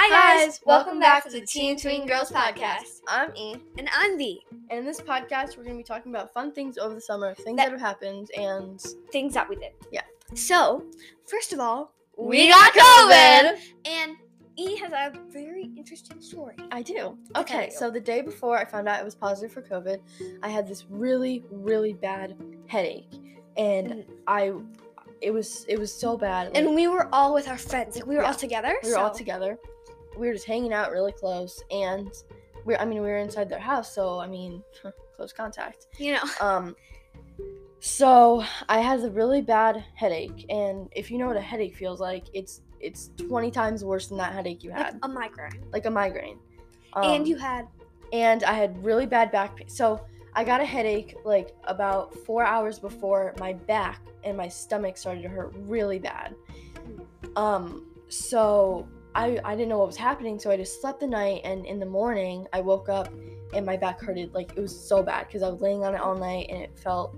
Hi guys, welcome back to the Teen Twin Girls podcast. I'm E, And I'm V. and in this podcast, we're going to be talking about fun things over the summer, things That- that, have happened, and Things that we did. Yeah. So, first of all, We got COVID! and E has a very interesting story. I do. Okay, so the day before I found out I was positive for COVID, I had this really, really bad headache, and Mhm. I, it was it was so bad. And we were all with our friends. Like we were all together. we were all so- together. We were just hanging out really close, and we I mean we were inside their house, so I mean close contact. You know. Um, so I had a really bad headache, and if you know what a headache feels like, it's it's twenty times worse than that headache you Like had, a migraine. like a migraine. Um, and you had and I had really bad back pain. So I got a headache like about four hours before my back and my stomach started to hurt really bad. Um, so I I didn't know what was happening, so I just slept the night, and in the morning I woke up and my back hurted like it was so bad because I was laying on it all night and it felt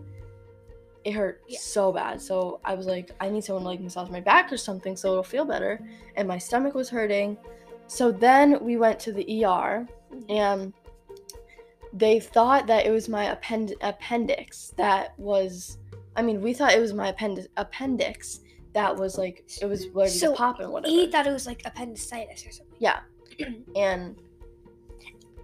it hurt Yeah. so bad. So I was like, I need someone to like massage my back or something so it'll feel better. And my stomach was hurting. So then we went to the ER and they thought that it was my append- appendix that was I mean, we thought it was my append- appendix that was like it was ready So, to pop whatever. E thought it was like appendicitis or something. yeah. and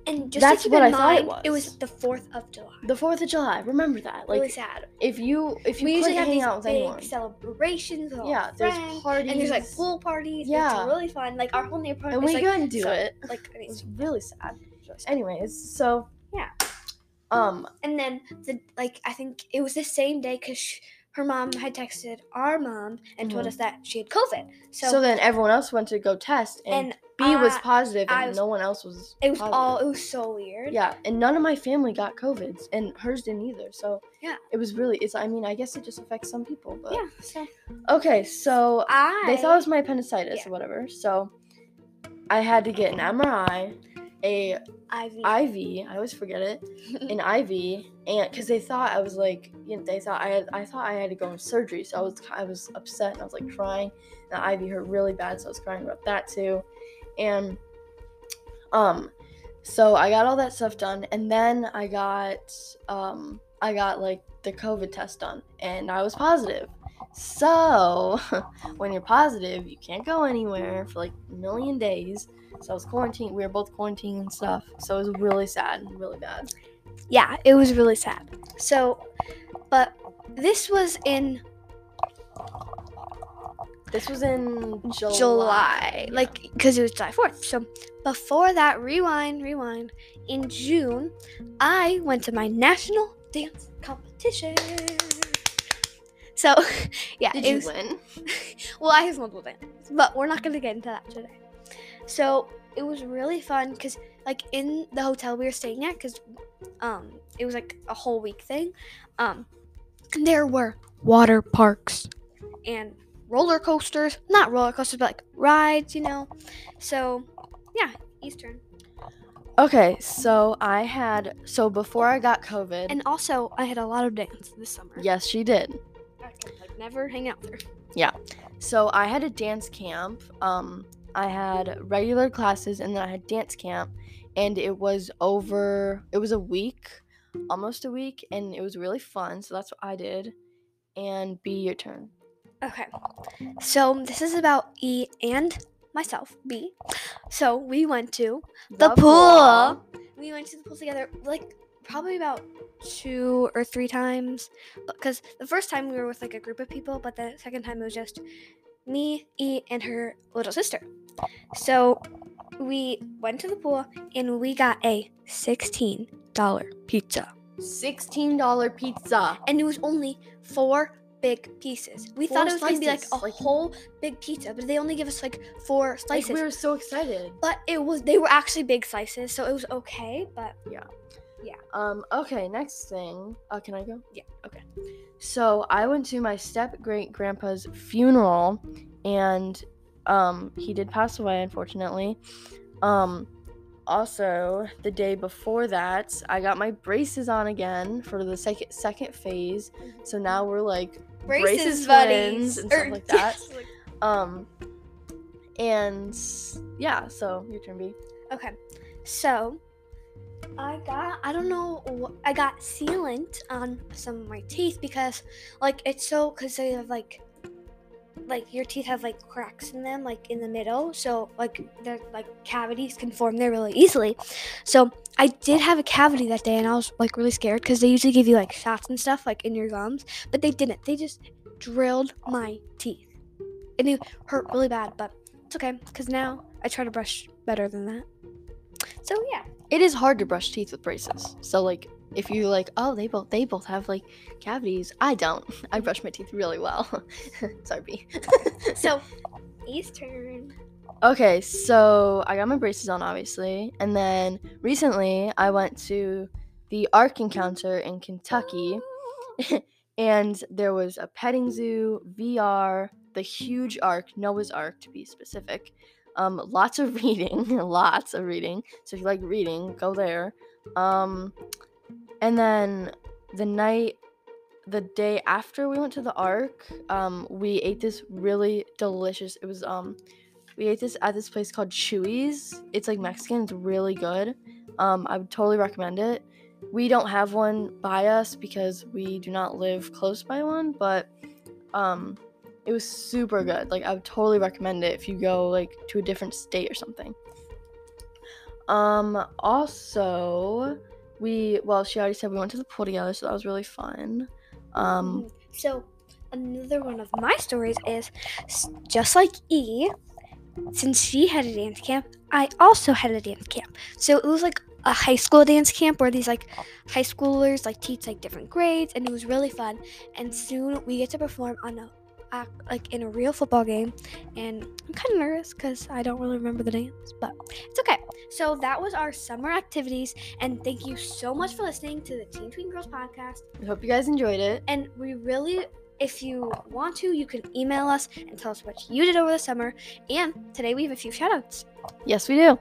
And just That's to keep what in I thought it was. it was the fourth of July. the 4th of July, remember that. Like really sad. if you if you we usually have hang these out with big anyone. celebrations with Yeah, there's friends, parties. and there's like pool parties. Yeah. it's really fun. Like our whole neighborhood. and we like, couldn't do so- it. Like I mean, It's really sad. it's really sad. Anyways, so Yeah. Um, And then the like I think it was the same day because her mom had texted our mom and told Mhm. us that she had COVID. So, so, then everyone else went to go test and, and B was positive and was- no one else was it was positive. all it was so weird. Yeah, and none of my family got COVID, and hers didn't either. So Yeah. it was really. It's. I mean, I guess it just affects some people, but Yeah. So okay. So I they thought it was my appendicitis Yeah. or whatever. So I had to get an MRI, a IV. IV. I always forget it. An IV, and because they thought I was like, you know, they thought I had. I thought I had to go in surgery. So I was. I was upset and I was like crying. The IV hurt really bad, so I was crying about that too, and um. So I got all that stuff done, and then I got um I got like the COVID test done, and I was positive. So when you're positive, you can't go anywhere for like a million days. So I was quarantined. We were both quarantined and stuff. So it was really sad and really bad. Yeah, it was really sad. So, but this was in This was in July. July, yeah. like because it was July Fourth. So before that, rewind, rewind. In June, I went to my national dance competition. So, yeah, did it you was, win? well, I have multiple dances, but we're not gonna get into that today. So it was really fun because, like, in the hotel we were staying at, because um, it was like a whole week thing. Um, there were water parks and roller coasters, not roller coasters, but like rides, you know. So, yeah, Eastern. Okay, so I had so before I got COVID. And also, I had a lot of dance this summer. yes, she did. I could like never hang out there. Yeah, so I had a dance camp. Um, I had regular classes and then I had dance camp, and it was over. It was a week, almost a week, and it was really fun. So that's what I did. And B, your turn. Okay. So this is about E and myself, B. So we went to the, pool. We went to the pool together, like probably about two or three times. Because the first time we were with like a group of people, but the second time it was just me, E, and her little sister. So we went to the pool and we got a sixteen dollar pizza, Sixteen dollar pizza. and it was only four big pieces. We Four thought it was gonna be like a like- whole big pizza, but they only give us like four Like slices. we were so excited. but it was they were actually big slices, so it was okay. But yeah. Yeah. Um, okay, next thing. Uh, can I go? Yeah. Okay. So I went to my step great grandpa's funeral and um he did pass away unfortunately. Um also the day before that, I got my braces on again for the second second phase. So now we're like braces, twins and stuff like that. Um and yeah, so your turn, B. Okay, so I got I don't know I got sealant on some of my teeth because like it's so because they have like like your teeth have like cracks in them like in the middle so like they're like cavities can form there really easily. So i did have a cavity that day and i was like really scared because they usually give you like shots and stuff like in your gums but they didn't. They just drilled my teeth and it hurt really bad but it's okay because now i try to brush better than that. So yeah. It is hard to brush teeth with braces. So like if you're like, oh, they both they both have like cavities. I don't. I brush my teeth really well. Sorry, B. so turn Okay, so I got my braces on, obviously, and then recently I went to the Ark Encounter in Kentucky, and there was a petting zoo, VR, the huge Ark, Noah's Ark to be specific. Um, lots of reading, lots of reading. So if you like reading, go there. Um, and then the night, the day after we went to the Ark, um, we ate this really delicious. It was um we ate this at this place called Chuy's. It's like Mexican. It's really good. Um, I would totally recommend it. We don't have one by us because we do not live close by one, but um, it was super good. Like I would totally recommend it if you go like to a different state or something. Um, also, we well, she already said we went to the pool together, so that was really fun. Um, Mhm. So another one of my stories is just like E. Since she had a dance camp, I also had a dance camp. So it was like a high school dance camp where these like high schoolers like teach like different grades, and it was really fun. And soon we get to perform on a act, like in a real football game, and I'm kind of nervous because I don't really remember the dance, but it's okay. So that was our summer activities, and thank you so much for listening to the Teen Tween Girls podcast. I hope you guys enjoyed it. And we really, if you want to, you can email us and tell us what you did over the summer. And today we have a few shout outs. Yes, we do.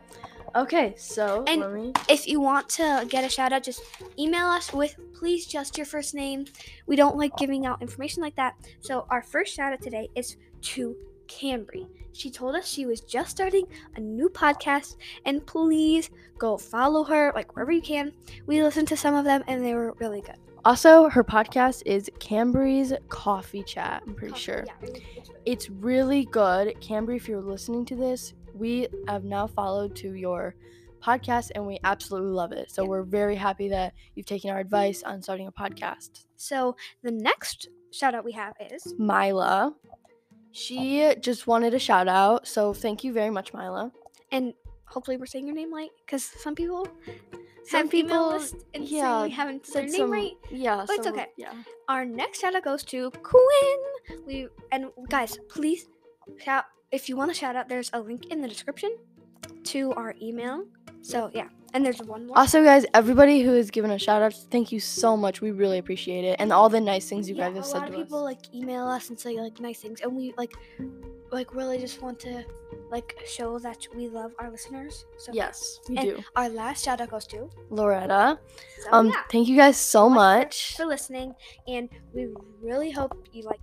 Okay, so And- me. If you want to get a shout out, just email us with please just your first name. We don't like giving out information like that. So our first shout out today is to Cambry. She told us she was just starting a new podcast, and please go follow her, like wherever you can. We listened to some of them, and they were really good. Also, her podcast is Cambry's Coffee Chat. I'm pretty sure. Yeah, it's really It's really good. Cambry, if you're listening to this, we have now followed to your podcast and we absolutely love it. So Yeah. we're very happy that you've taken our advice on starting a podcast. So the next shout out we have is Mila, she just wanted a shout out. So thank you very much, Mila. and hopefully we're saying your name right because some people Some people and yeah, we haven't said their name some, right. yeah, but it's okay. Yeah. Our next shout out goes to Quinn. We and guys, please shout if you want to shout out. There's a link in the description to our email. So yeah, and there's one more. Also, guys, everybody who has given us shout outs, thank you so much. We really appreciate it. And all the nice things you yeah, guys have said to us. a lot of people like email us and say like nice things, and we like like really just want to like show that we love our listeners. So Yes, we And- do. Our last shout out goes to Loretta. so, Um, yeah. thank you guys so much much. for listening, and we really hope you like